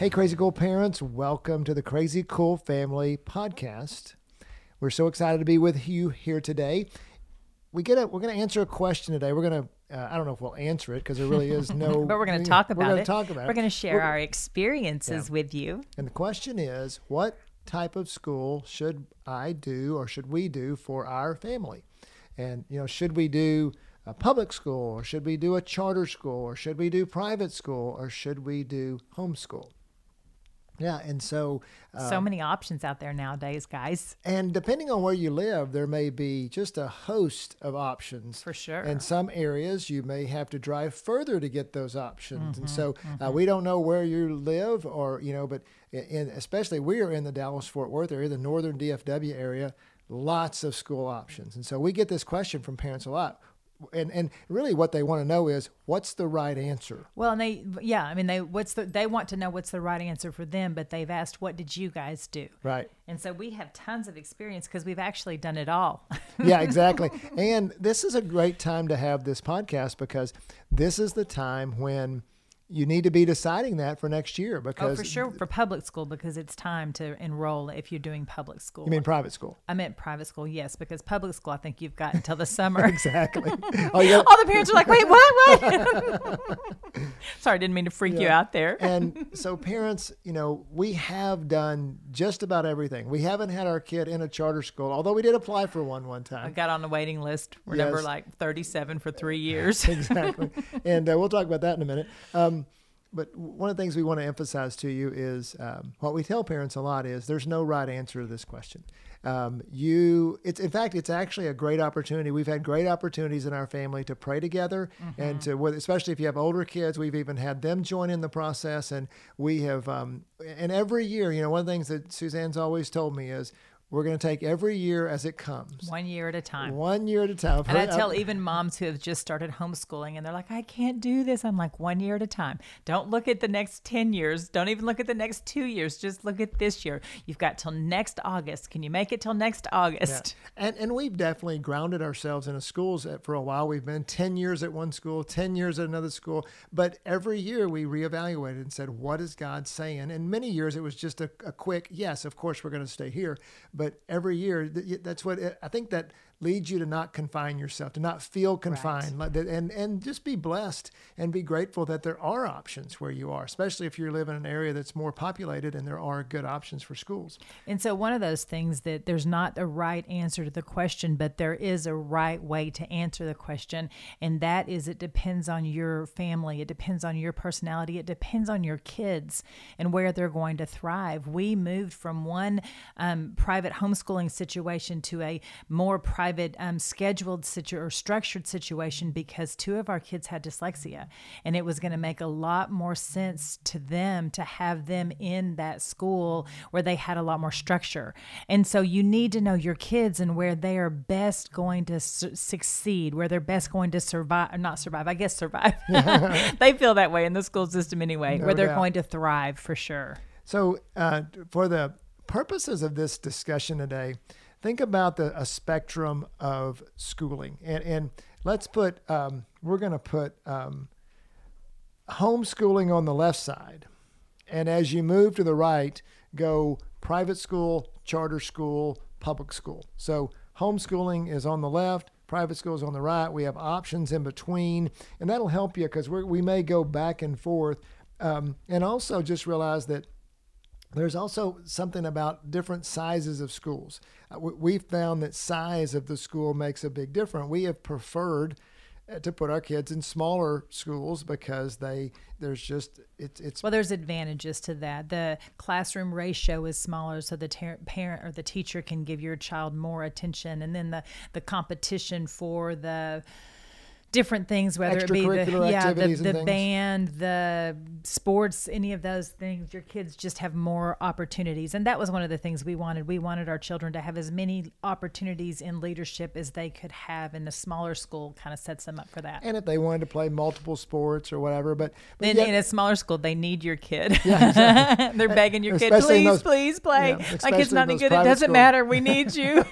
Hey, crazy cool parents, welcome to the Crazy Cool Family Podcast. We're so excited to be with you here today. We get a, we're going to answer a question today. We're going to, uh, I don't know if we'll answer it because there really is no. but we're going to talk about we're it. Talk about we're going to share We're- our experiences Yeah. with you. And the question is, what type of school should I do or should we do for our family? And, you know, should we do a public school or should we do a charter school or should we do private school or should we do homeschool? Yeah, and so uh, so many options out there nowadays, guys. and depending on where you live, there may be just a host of options. For sure. In some areas, you may have to drive further to get those options. Mm-hmm, And so uh, we don't know where you live or, you know, but in, especially we are in the Dallas Fort Worth area, the northern DFW area, lots of school options. And so we get this question from parents a lot. And, and really what they want to know is what's the right answer? Well, and they, yeah, I mean, they what's the they want to know what's the right answer for them, but they've asked, "What did you guys do?" Right. And so we have tons of experience because we've actually done it all. yeah, exactly. And this is a great time to have this podcast because this is the time when you need to be deciding that for next year because oh, for sure, for public school because it's time to enroll if you're doing public school. you mean private school. I meant private school, yes, because public school, I think you've got until the summer. Exactly. oh, yeah. All the parents are like, wait, what? What? Sorry, didn't mean to freak you out there. and so parents, you know, we have done just about everything. We haven't had our kid in a charter school, although we did apply for one one I time. got on the waiting list. We're number like 37 for three years. exactly. And uh, we'll talk about that in a minute. Um, but one of the things we want to emphasize to you is um, what we tell parents a lot is there's no right answer to this question. Um, you, it's in fact, it's actually a great opportunity. We've had great opportunities in our family to pray together, and to, especially if you have older kids, we've even had them join in the process. And we have, um, and every year, you know, one of the things that Suzanne's always told me is we're going to take every year as it comes, One year at a time. one year at a time. And I tell even moms who have just started homeschooling and they're like, I can't do this. I'm like, one year at a time. Don't look at the next 10 years. Don't even look at the next two years. Just look at this year. You've got till next August. Can you make it till next August? And and we've definitely grounded ourselves in a schools at- for a while. We've been 10 years at one school, 10 years at another school, but every year we reevaluated and said, what is God saying? And many years it was just a, a quick, yes, of course we're going to stay here. But every year, that's what eh, I think that leads you to not confine yourself, to not feel confined, that- and and just be blessed and be grateful that there are options where you are, especially if you live in an area that's more populated and there are good options for schools. And so, one of those things that there's not a right answer to the question, but there is a right way to answer the question. And that is it depends on your family, it depends on your personality, it depends on your kids and where they're going to thrive. We moved from one um, private homeschooling situation to a more private, um, scheduled situ- or structured situation because two of our kids had dyslexia. And it was going to make a lot more sense to them to have them in that school where they had a lot more structure. And so you need to know your kids and where they are best going to su- succeed, where they're best going to survive, or not survive, I guess survive. they feel that way in the school system anyway, No where they're doubt. going to thrive for sure. So, uh, for the purposes of this discussion today, think about the a spectrum of schooling, and and let's put um, we're going to put um, homeschooling on the left side, and as you move to the right, go private school, charter school, public school. So homeschooling is on the left. Private school is on the right. We have options in between, and that'll help you because we may go back and forth. Um, and also just realize that there's also something about different sizes of schools. Uh, we- found that size of the school makes a big difference. We have preferred uh, to put our kids in smaller schools because they there's just it's it's Well, there's advantages to that. The classroom ratio is smaller, so the ter- parent or the teacher can give your child more attention, and then the the competition for the different things, whether it be the yeah the, the band, the sports, any of those things. Your kids just have more opportunities, and that was one of the things we wanted. We wanted our children to have as many opportunities in leadership as they could have, and the smaller school kind of sets them up for that. And if they wanted to play multiple sports or whatever, but, but Then yet- in a smaller school, they need your kid. Yeah, exactly. They're begging your kid, Especially in please, those- please play. yeah, My kid's not any good. It doesn't schools. matter. We need you.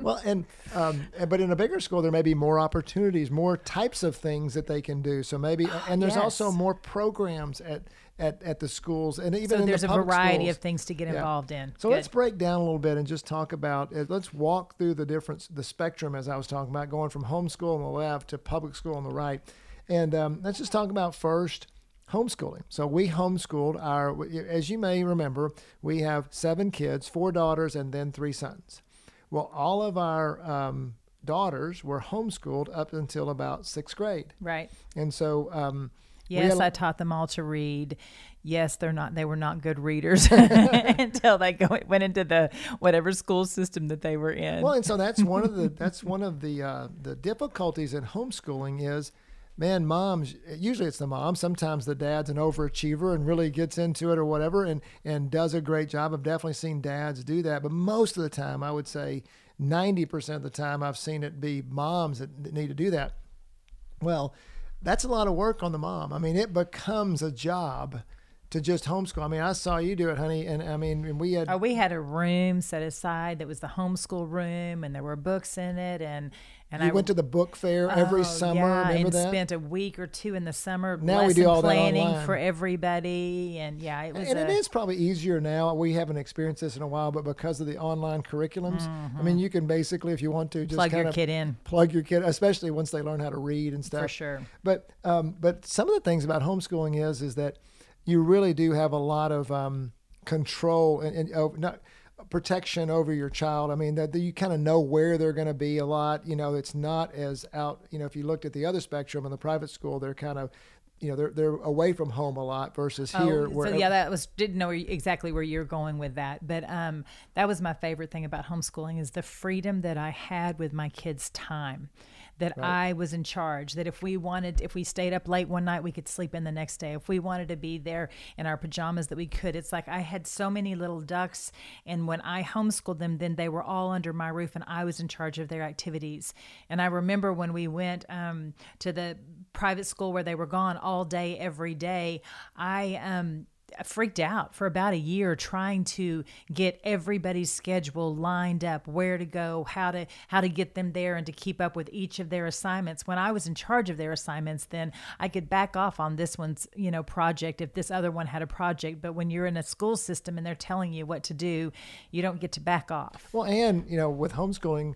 Well, and um, but in a bigger school, there may be more opportunities, more types of things that they can do. So maybe, and there's also more programs at, at, at the schools, and even in the schools. so in there's the a variety schools. of things to get Yeah. involved in. So Good. let's break down a little bit and just talk about. uh, Let's walk through the difference, the spectrum, as I was talking about, going from homeschool on the left to public school on the right, and um, let's just talk about first homeschooling. So we homeschooled our, as you may remember, we have seven kids, four daughters, and then three sons. Well, all of our um, daughters were homeschooled up until about sixth grade, right. and so. Um, Yes, I taught them all to read. Yes, they're not. They were not good readers until they go went into the whatever school system that they were in. Well, and so that's one of the that's one of the uh, the difficulties in homeschooling is, man, moms usually it's the mom. Sometimes the dad's an overachiever and really gets into it or whatever, and and does a great job. I've definitely seen dads do that, but most of the time, I would say ninety percent of the time, I've seen it be moms that need to do that. Well, that's a lot of work on the mom. I mean, it becomes a job to just homeschool. I mean, I saw you do it, honey, and I mean, and we had Oh, we had a room set aside that was the homeschool room, and there were books in it, and and you I went to the book fair every Oh, summer. yeah, remember and that? spent a week or two in the summer Now we do all that planning online. for everybody, and yeah, it was. and it a- is probably easier now. We haven't experienced this in a while, but because of the online curriculums, I mean, you can basically, if you want to, just Mm-hmm. plug kind your of kid in plug your kid, especially once they learn how to read and stuff. for sure. But um, but some of the things about homeschooling is is that you really do have a lot of um, control and, and oh, not protection over your child. I mean that, that you kind of know where they're going to be a lot. You know, it's not as out. You know, if you looked at the other spectrum in the private school, they're kind of you know they're they're away from home a lot versus here. Oh, where so yeah, that was didn't know exactly where you're going with that, but um, that was my favorite thing about homeschooling is the freedom that I had with my kids' time. That I was in charge. That if we wanted, if we stayed up late one night, we could sleep in the next day. If we wanted to be there in our pajamas, that we could. It's like I had so many little ducks, and when I homeschooled them, then they were all under my roof, and I was in charge of their activities. And I remember when we went um, to the private school where they were gone all day, every day. I um, freaked out for about a year trying to get everybody's schedule lined up where to go how to how to get them there and to keep up with each of their assignments. When i was in charge of their assignments then i could back off on this one's you know project if this other one had a project. But when you're in a school system and they're telling you what to do you don't get to back off. Well, and you know, with homeschooling,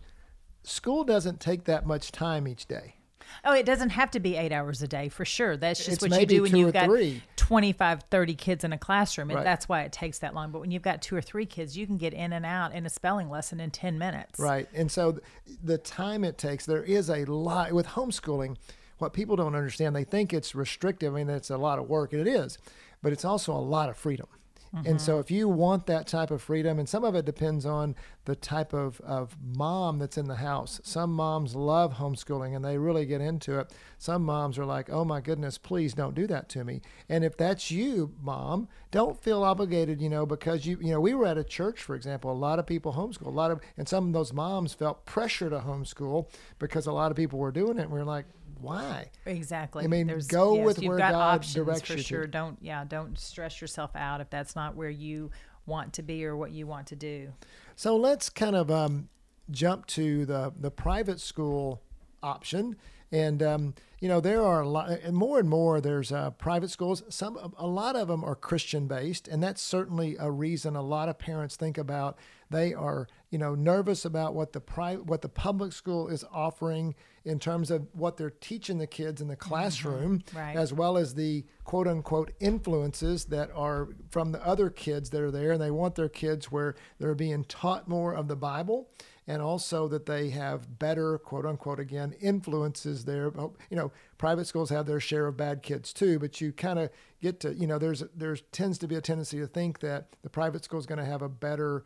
school doesn't take that much time each day. Oh, it doesn't have to be eight hours a day for sure. That's just It's what you do when you've got three. 25, 30 kids in a classroom. Right. that's why it takes that long. But when you've got two or three kids, you can get in and out in a spelling lesson in 10 minutes. Right. And so the time it takes, there is a lot with homeschooling. What people don't understand, they think it's restrictive. I mean, it's a lot of work, and it is, but it's also a lot of freedom. And so, mm-hmm. if you want that type of freedom, and some of it depends on the type of, of mom that's in the house. Some moms love homeschooling and they really get into it. Some moms are like, oh my goodness, please don't do that to me. And if that's you, mom, don't feel obligated, you know, because you, you know, we were at a church, for example, a lot of people homeschool, a lot of, and some of those moms felt pressure to homeschool because a lot of people were doing it. And we are like, why? Exactly. I mean, There's, go with where got God options directs for you to. sure. Don't yeah, don't stress yourself out if that's not where you want to be or what you want to do. So let's kind of um, jump to the the private school option, and um, you know there are a lot, and more and more. There's uh, private schools. Some a lot of them are Christian based, and that's certainly a reason a lot of parents think about. They are you know nervous about what the private what the public school is offering in terms of what they're teaching the kids in the mm-hmm. classroom, Right. as well as the quote unquote influences that are from the other kids that are there. And they want their kids where they're being taught more of the Bible and also that they have better quote unquote again influences there. You know, private schools have their share of bad kids too, but you kind of get to, you know, there's there's tends to be a tendency to think that the private school is going to have a better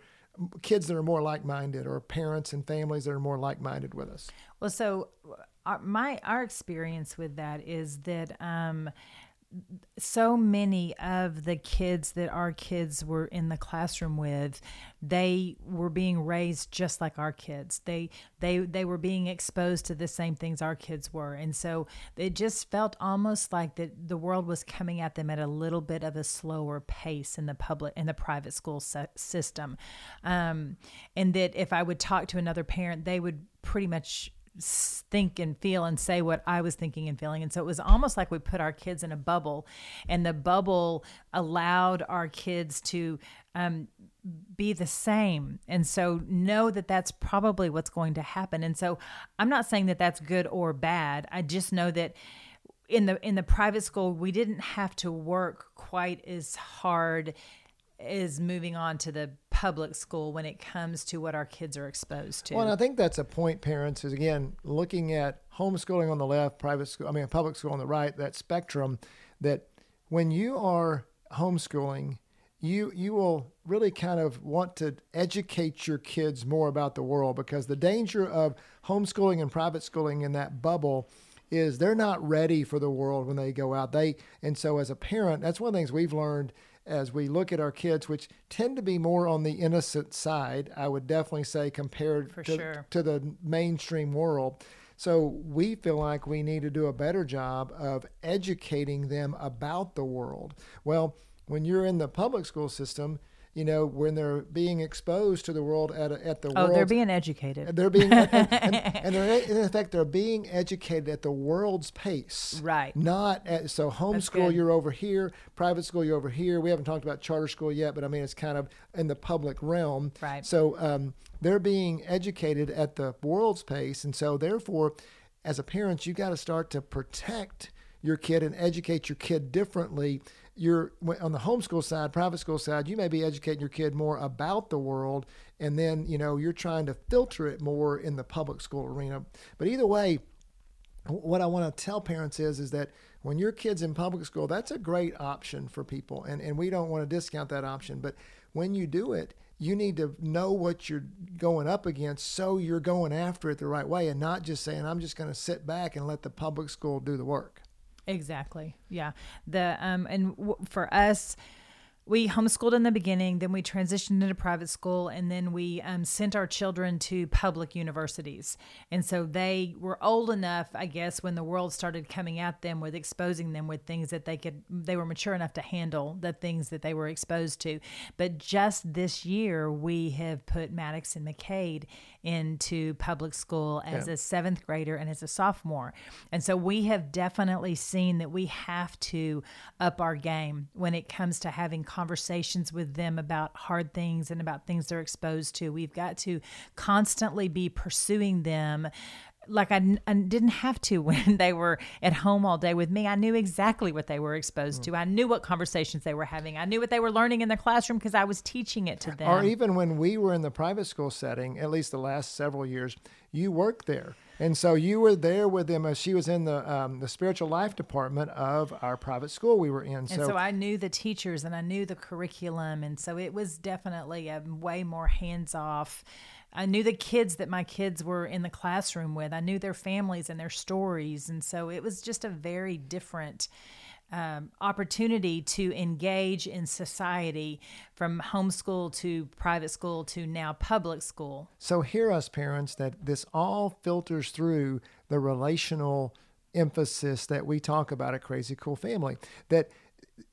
kids that are more like-minded or parents and families that are more like-minded with us. Well, so our, my our experience with that is that um, so many of the kids that our kids were in the classroom with they were being raised just like our kids. They they they were being exposed to the same things our kids were. And so it just felt almost like that the world was coming at them at a little bit of a slower pace in the public in the private school system. Um, and that if i would talk to another parent they would pretty much think and feel and say what I was thinking and feeling. And so it was almost like we put our kids in a bubble, and the bubble allowed our kids to um, be the same. And so know that that's probably what's going to happen. And so I'm not saying that that's good or bad. I just know that in the in the private school we didn't have to work quite as hard as moving on to the public school when it comes to what our kids are exposed to. Well, I think that's a point, parents, is again looking at homeschooling on the left, private school, I mean, public school on the right, that spectrum, that when you are homeschooling, you you will really kind of want to educate your kids more about the world because the danger of homeschooling and private schooling in that bubble is they're not ready for the world when they go out. They and so as a parent, that's one of the things we've learned as we look at our kids, which tend to be more on the innocent side, I would definitely say, compared to, sure. to the mainstream world. So we feel like we need to do a better job of educating them about the world. Well, when you're in the public school system, you know, when they're being exposed to the world at, a, at the oh, world. they're being educated. They're being, and, and, and they're, in effect, they're being educated at the world's pace. Right. Not at, so homeschool, you're over here, private school, you're over here. We haven't talked about charter school yet, but I mean, it's kind of in the public realm. Right. So um, they're being educated at the world's pace. And so, therefore, as a parent, you got to start to protect your kid and educate your kid differently you're on the homeschool side, private school side, you may be educating your kid more about the world, and then you know you're trying to filter it more in the public school arena. But either way, what I want to tell parents is is that when your kid's in public school, that's a great option for people, and and we don't want to discount that option. But when you do it, you need to know what you're going up against so you're going after it the right way and not just saying i'm just going to sit back and let the public school do the work Exactly. Yeah. The um and w- for us we homeschooled in the beginning, then we transitioned into private school, and then we um, sent our children to public universities. And so they were old enough, I guess, when the world started coming at them with exposing them with things that they could, they were mature enough to handle the things that they were exposed to. But just this year, we have put Maddox and McCade into public school as yeah. a seventh grader and as a sophomore. And so we have definitely seen that we have to up our game when it comes to having conversations with them about hard things and about things they're exposed to. We've got to constantly be pursuing them like I, I, didn't have to when they were at home all day with me. I knew exactly what they were exposed mm. to. I knew what conversations they were having. I knew what they were learning in the classroom because I was teaching it to them. Or even when we were in the private school setting, at least the last several years, you worked there. And so you were there with them as she was in the um, the spiritual life department of our private school we were in. And so, so I knew the teachers and I knew the curriculum, and so it was definitely a way more hands off. I knew the kids that my kids were in the classroom with. I knew their families and their stories, and so it was just a very different um, opportunity to engage in society from homeschool to private school to now public school. So, hear us, parents, that this all filters through the relational emphasis that we talk about at Crazy Cool Family. That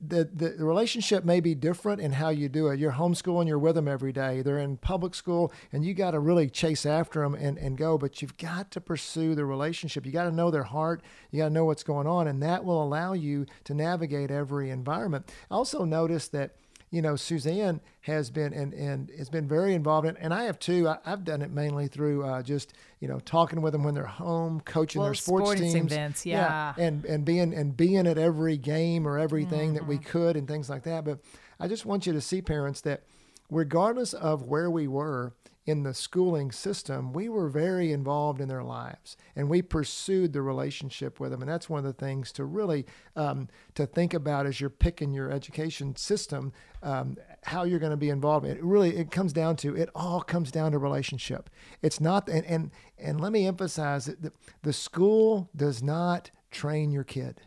the, the relationship may be different in how you do it. You're homeschooling, you're with them every day. They're in public school, and you got to really chase after them and, and go, but you've got to pursue the relationship. You got to know their heart, you got to know what's going on, and that will allow you to navigate every environment. Also, notice that you know, Suzanne has been and, and has been very involved in, and I have too. I, have done it mainly through uh, just you know talking with them when they're home, coaching well, their sports teams, events, yeah. yeah, and and being and being at every game or everything mm-hmm. that we mm-hmm. could and things like that. But I just want you to see parents that regardless of where we were in the schooling system, we were very involved in their lives and we pursued the relationship with them. And that's one of the things to really um, to think about as you're picking your education system, um, how you're going to be involved. It really it comes down to it all comes down to relationship. It's not and and, and let me emphasize that the, the school does not train your kid.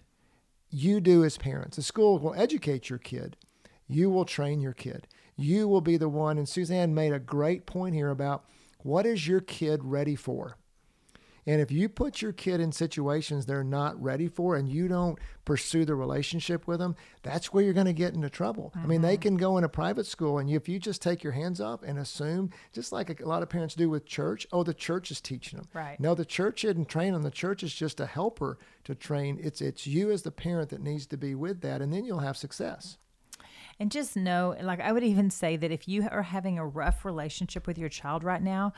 You do as parents. The school will educate your kid. You will train your kid. You will be the one. And Suzanne made a great point here about what is your kid ready for? And if you put your kid in situations they're not ready for and you don't pursue the relationship with them, that's where you're going to get into trouble. Mm-hmm. I mean, they mm-hmm. can go in a private school and if you just take your hands off and assume, just like a lot of parents do with church, oh, the church is teaching them. Right. No, the church isn't training them. The church is just a helper to train. It's it's you as the parent that needs to be with that, and then you'll have success. And just know, like I would even say that if you are having a rough relationship with your child right now,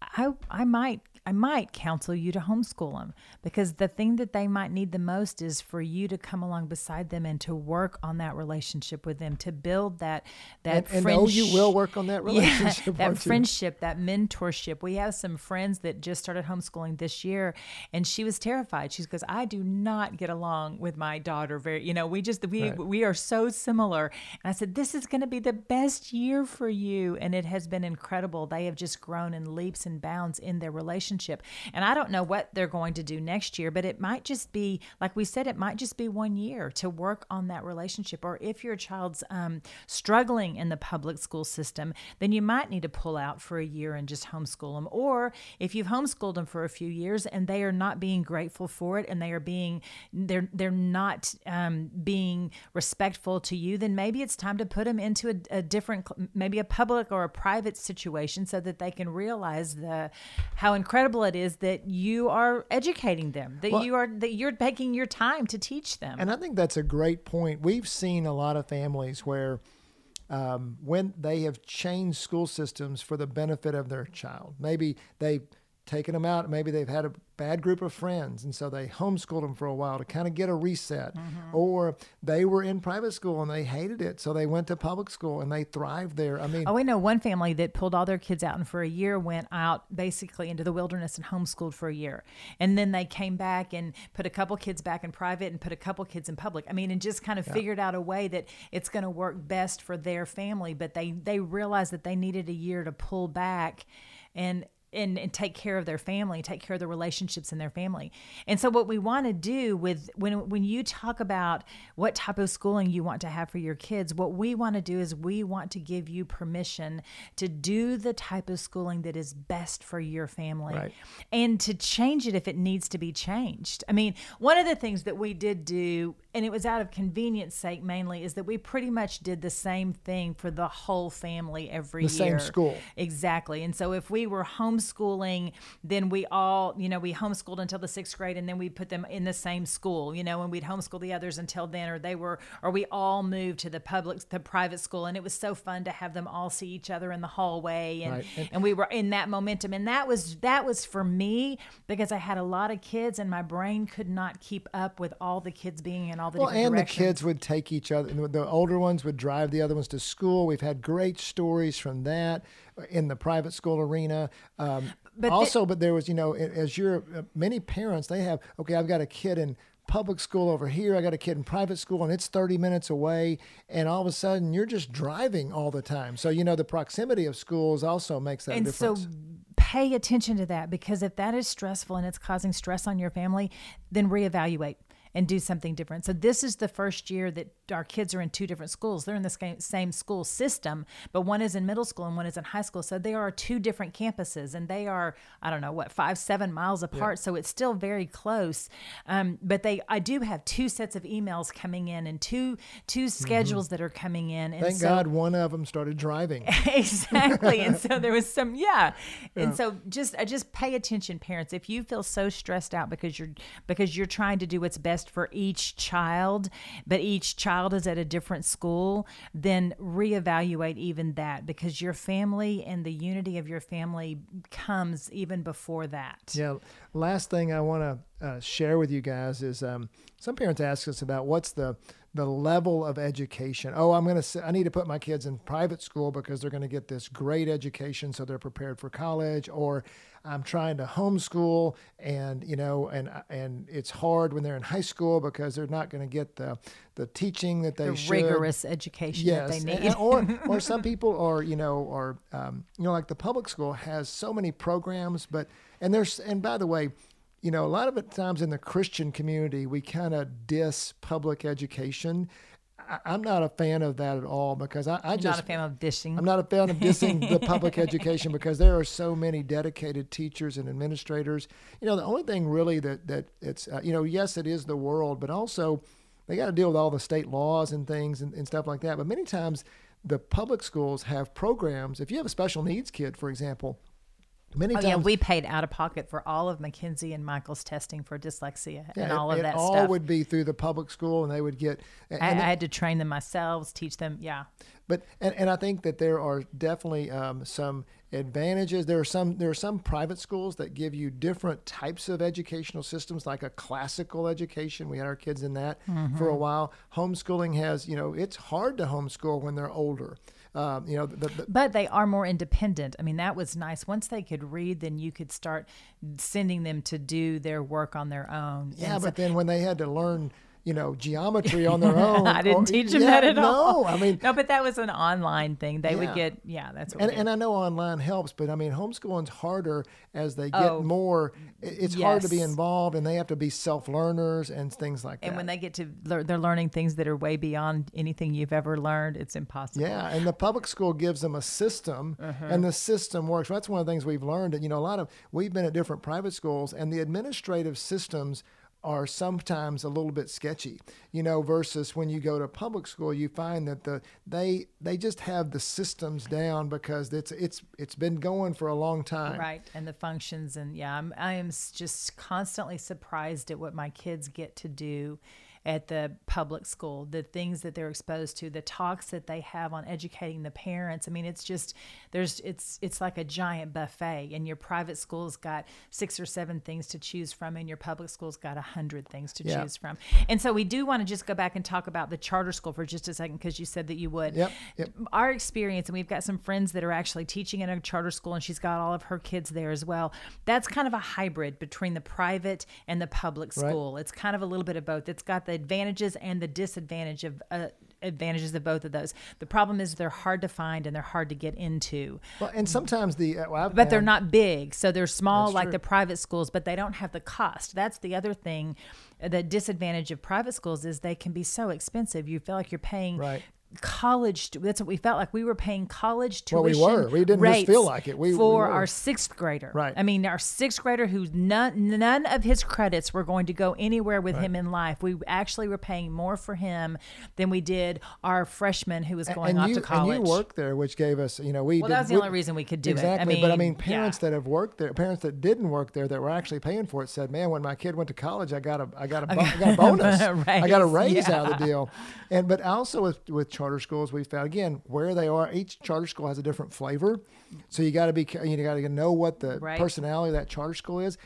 I I might I might counsel you to homeschool them because the thing that they might need the most is for you to come along beside them and to work on that relationship with them to build that that and, and know you will work on that relationship. Yeah, that friendship, that mentorship. We have some friends that just started homeschooling this year, and she was terrified. She goes, "I do not get along with my daughter. Very, you know, we just we right. we are so similar." And I said, "This is going to be the best year for you," and it has been incredible. They have just grown in leaps and bounds in their relationship relationship. And I don't know what they're going to do next year, but it might just be, like we said, it might just be one year to work on that relationship. Or if your child's um, struggling in the public school system, then you might need to pull out for a year and just homeschool them. Or if you've homeschooled them for a few years and they are not being grateful for it and they are being, they're, they're not um, being respectful to you, then maybe it's time to put them into a, a different, maybe a public or a private situation so that they can realize the how incredible incredible it is that you are educating them, that well, you are that you're taking your time to teach them. And I think that's a great point. We've seen a lot of families where um, when they have changed school systems for the benefit of their child, maybe they've taken them out. Maybe they've had a bad group of friends, and so they homeschooled them for a while to kind of get a reset. Mm-hmm. Or they were in private school and they hated it, so they went to public school and they thrived there. I mean, oh, we know one family that pulled all their kids out and for a year went out basically into the wilderness and homeschooled for a year, and then they came back and put a couple kids back in private and put a couple kids in public. I mean, and just kind of yeah. figured out a way that it's going to work best for their family. But they they realized that they needed a year to pull back and and, and take care of their family, take care of the relationships in their family. And so what we want to do with when when you talk about what type of schooling you want to have for your kids, what we want to do is we want to give you permission to do the type of schooling that is best for your family right. and to change it if it needs to be changed. I mean, one of the things that we did do and it was out of convenience sake mainly is that we pretty much did the same thing for the whole family every year. the year. same school. Exactly. And so if we were homeschooling, then we all, you know, we homeschooled until the sixth grade and then we put them in the same school, you know, and we'd homeschool the others until then, or they were, or we all moved to the public, the private school. And it was so fun to have them all see each other in the hallway. And, right. and, and we were in that momentum. And that was, that was for me because I had a lot of kids and my brain could not keep up with all the kids being in all the well, and directions. the kids would take each other. The older ones would drive the other ones to school. We've had great stories from that in the private school arena. Um, but also, but there was, you know, as you're uh, many parents, they have okay. I've got a kid in public school over here. I got a kid in private school and it's 30 minutes away. And all of a sudden you're just driving all the time. So, you know, the proximity of schools also makes that and difference. So pay attention to that because if that is stressful and it's causing stress on your family, then reevaluate and do something different. So this is the first year that our kids are in two different schools. They're in the same school system, but one is in middle school and one is in high school. So they are two different campuses, and they are I don't know what five seven miles apart. Yeah. So it's still very close. Um, but they I do have two sets of emails coming in and two two mm-hmm. schedules mm-hmm. that are coming in. And Thank so, God one of them started driving. exactly, and so there was some yeah. yeah. And so just I just pay attention, parents. If you feel so stressed out because you're because you're trying to do what's best for each child, but each child is at a different school, then reevaluate even that because your family and the unity of your family comes even before that. Yeah. Last thing I want to uh, share with you guys is um, some parents ask us about what's the the level of education. Oh, I'm going to I need to put my kids in private school because they're going to get this great education so they're prepared for college or I'm trying to homeschool and you know and and it's hard when they're in high school because they're not going to get the the teaching that they the should. rigorous education yes, that they need. and- or or some people are you know are um, you know like the public school has so many programs, but and there's and by the way, you know a lot of it times in the Christian community we kind of diss public education. I, I'm not a fan of that at all because I, I just not a fan of dishing. I'm not a fan of dissing the public education because there are so many dedicated teachers and administrators. You know, the only thing really that that it's uh, you know, yes, it is the world, but also they got to deal with all the state laws and things and, and stuff like that. But many times, the public schools have programs. If you have a special needs kid, for example, many Oh times yeah, we paid out of pocket for all of Mackenzie and Michael's testing for dyslexia and yeah, all it, of it that all stuff. would be through the public school, and they would get. and- I, I had to train them myself, teach them. Yeah, But and, and I think that there are definitely um, some advantages. There are some there are some private schools that give you different types of educational systems, like a classical education. We had our kids in that for a while. Homeschooling has you know it's hard to homeschool when they're older. Um, you know the, the, but they are more independent. I mean, that was nice. Once they could read, then you could start sending them to do their work on their own. yeah, And so- but then when they had to learn you know geometry on their own, I didn't or- teach them yeah, that at no, all. No, I mean no, but that was an online thing. They Yeah. would get, yeah, that's what And, and I know online helps, but I mean, homeschooling's harder as they get Oh, more. It's hard to be involved, and they have to be self learners and things like that. And when they get to, lear- they're learning things that are way beyond anything you've ever learned. It's impossible. Yeah, and the public school gives them a system, Uh-huh. and the system works. That's one of the things we've learned. And you know, a lot of we've been at different private schools, and the administrative systems are sometimes a little bit sketchy. You know, versus when you go to public school, you find that the they they just have the systems down because it's it's it's been going for a long time. Right, and the functions, and yeah, I'm I am just constantly surprised at what my kids get to do at the public school, the things that they're exposed to, the talks that they have on educating the parents. I mean, it's just there's it's it's like a giant buffet, and your private school's got six or seven things to choose from, and your public school's got a hundred things to Yeah. choose from. And so we do want to just go back and talk about the charter school for just a second because you said that you would Yep, yep. our experience, and we've got some friends that are actually teaching in a charter school, and she's got all of her kids there as well. That's kind of a hybrid between the private and the public Right. school. It's kind of a little bit of both. It's got the advantages and the disadvantage of uh, advantages of both of those. The problem is they're hard to find and they're hard to get into. Well, and sometimes the uh, well, But they're not big, so they're small like true. the private schools, but they don't have the cost. That's the other thing. The disadvantage of private schools is they can be so expensive. You feel like you're paying Right. College. That's what we felt like. We were paying college Well, we tuition. were. We didn't just feel like it. We- we for were. our sixth grader. Right. I mean, our sixth grader who's none none of his credits were going to go anywhere with him in life. We actually were paying more for him than we did our freshman who was going and off you, to college. And you worked there, which gave us, you know, we. Well, did, that was the we- only reason we could do it. Exactly. but I mean, parents yeah. that have worked there, parents that didn't work there, that were actually paying for it, said, "Man, when my kid went to college, I got a, I got a, I got a bonus, I got a Raise, raise out of the deal." And but also with with charter schools, we found again where they are. Each charter school has a different flavor, so you got to be, you got to know what the Right. personality of that charter school is.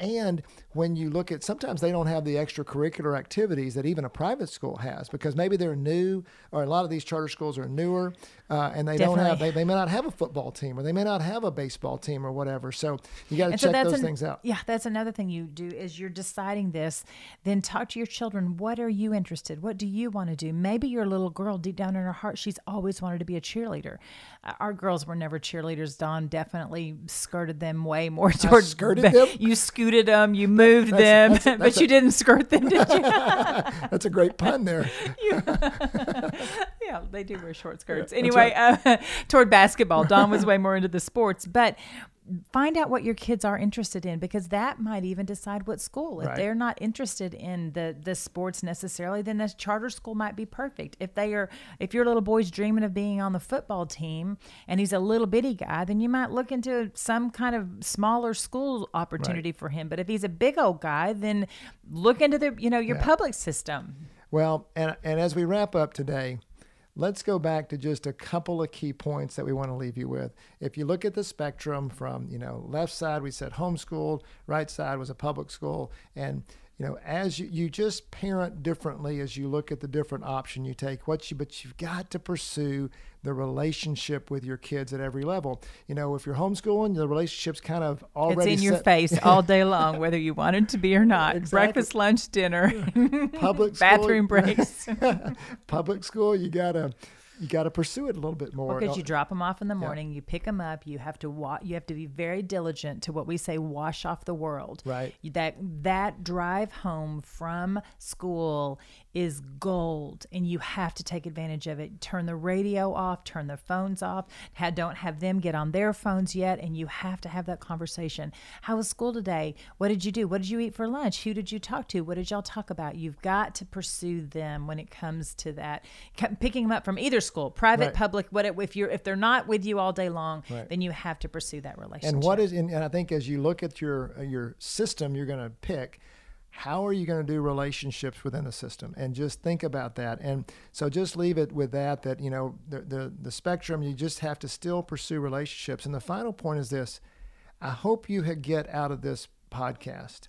And when you look at, sometimes they don't have the extracurricular activities that even a private school has because maybe they're new, or a lot of these charter schools are newer, uh, and they don't have, they, they may not have a football team or they may not have a baseball team or whatever. So you got to check those an- things out. Yeah, that's another thing you do is you're deciding this. Then talk to your children. What are you interested? What do you want to do? Maybe your little girl, deep down in her heart, she's always wanted to be a cheerleader. Uh, Our girls were never cheerleaders. Don definitely skirted them way more towards skirted them? You scooted them. You moved them, that's a- but that's you didn't skirt them, did you? That's a great pun there. yeah, they do wear short skirts. Anyway, uh, toward basketball, Don was way more into the sports, but find out what your kids are interested in because that might even decide what school. If Right. they're not interested in the the sports necessarily, then a charter school might be perfect. If they are, if your little boy's dreaming of being on the football team and he's a little bitty guy, then you might look into some kind of smaller school opportunity for him. But if he's a big old guy, then look into the you know your Yeah. public system. Well, and, and as we wrap up today, let's go back to just a couple of key points that we want to leave you with. If you look at the spectrum from, you know, left side, we said homeschooled, right side was a public school. And, you know, as you, you just parent differently as you look at the different option you take. What you but you've got to pursue the relationship with your kids at every level. You know, if you're homeschooling, the relationship's kind of already it's in your face all day long, whether you want it to be or not. Exactly. Breakfast, lunch, dinner, public school, bathroom breaks. public school, you gotta you gotta pursue it a little bit more. Because you drop them off in the morning, you pick them up. You have to wa- You have to be very diligent to what we say, wash off the world. Right. That that drive home from school is gold, and you have to take advantage of it. Turn the radio off. Turn the phones off. Don't have them get on their phones yet, and you have to have that conversation. How was school today? What did you do? What did you eat for lunch? Who did you talk to? What did y'all talk about? You've got to pursue them when it comes to that. Picking them up from either school, private, Right. public, what if you're if they're not with you all day long, Right. then you have to pursue that relationship. And what is, and I think as you look at your uh, your system, you're going to pick. How are you going to do relationships within the system? And just think about that. And so just leave it with that. That you know the the, the spectrum. You just have to still pursue relationships. And the final point is this: I hope you get out of this podcast.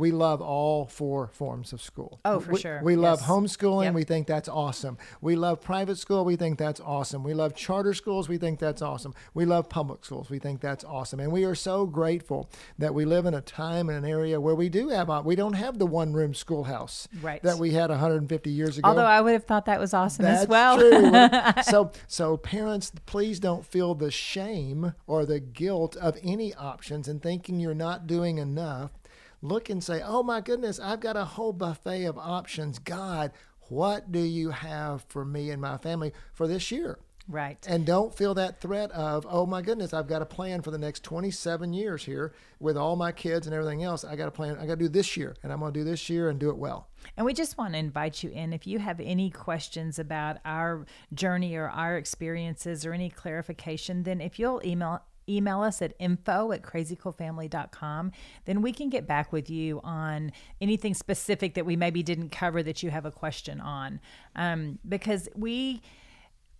We love all four forms of school. Oh, for We- sure. We love homeschooling. Yep. We think that's awesome. We love private school. We think that's awesome. We love charter schools. We think that's awesome. We love public schools. We think that's awesome. And we are so grateful that we live in a time and an area where we do have, we don't have the one room schoolhouse Right. that we had 150 years ago. Although I would have thought that was awesome That's as well. true. so, so parents, please don't feel the shame or the guilt of any options and thinking you're not doing enough. Look and say, "Oh my goodness, I've got a whole buffet of options. God, what do you have for me and my family for this year?" right. And don't feel that threat of, "Oh my goodness, I've got a plan for the next 27 years here with all my kids and everything else. I got a plan. I got to do this year, and I'm going to do this year and do it well." And we just want to invite you in. If you have any questions about our journey or our experiences or any clarification, then if you'll email email us at info at crazycoolfamily.com then we can get back with you on anything specific that we maybe didn't cover that you have a question on. Um, because we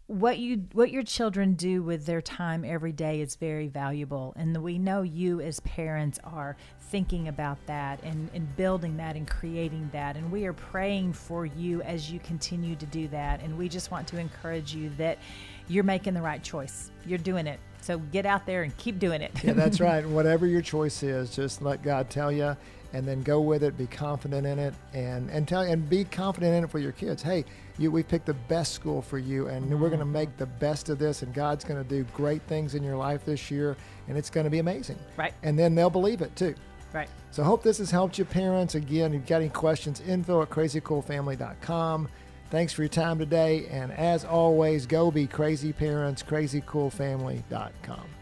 what you what your children do with their time every day is very valuable. And we know you as parents are thinking about that and, and building that and creating that. And we are praying for you as you continue to do that. And we just want to encourage you that you're making the right choice. You're doing it so get out there and keep doing it Yeah, that's right. Whatever your choice is, just let God tell you, and then go with it. Be confident in it, and and tell and be confident in it for your kids. Hey, you, we picked the best school for you, and we're going to mm-hmm. make the best of this. And God's going to do great things in your life this year, and it's going to be amazing. Right. And then they'll believe it too. right So hope this has helped you, parents. Again, if you've got any questions, info at crazycoolfamily.com. Thanks for your time today. And as always, go be crazy parents, crazycoolfamily.com.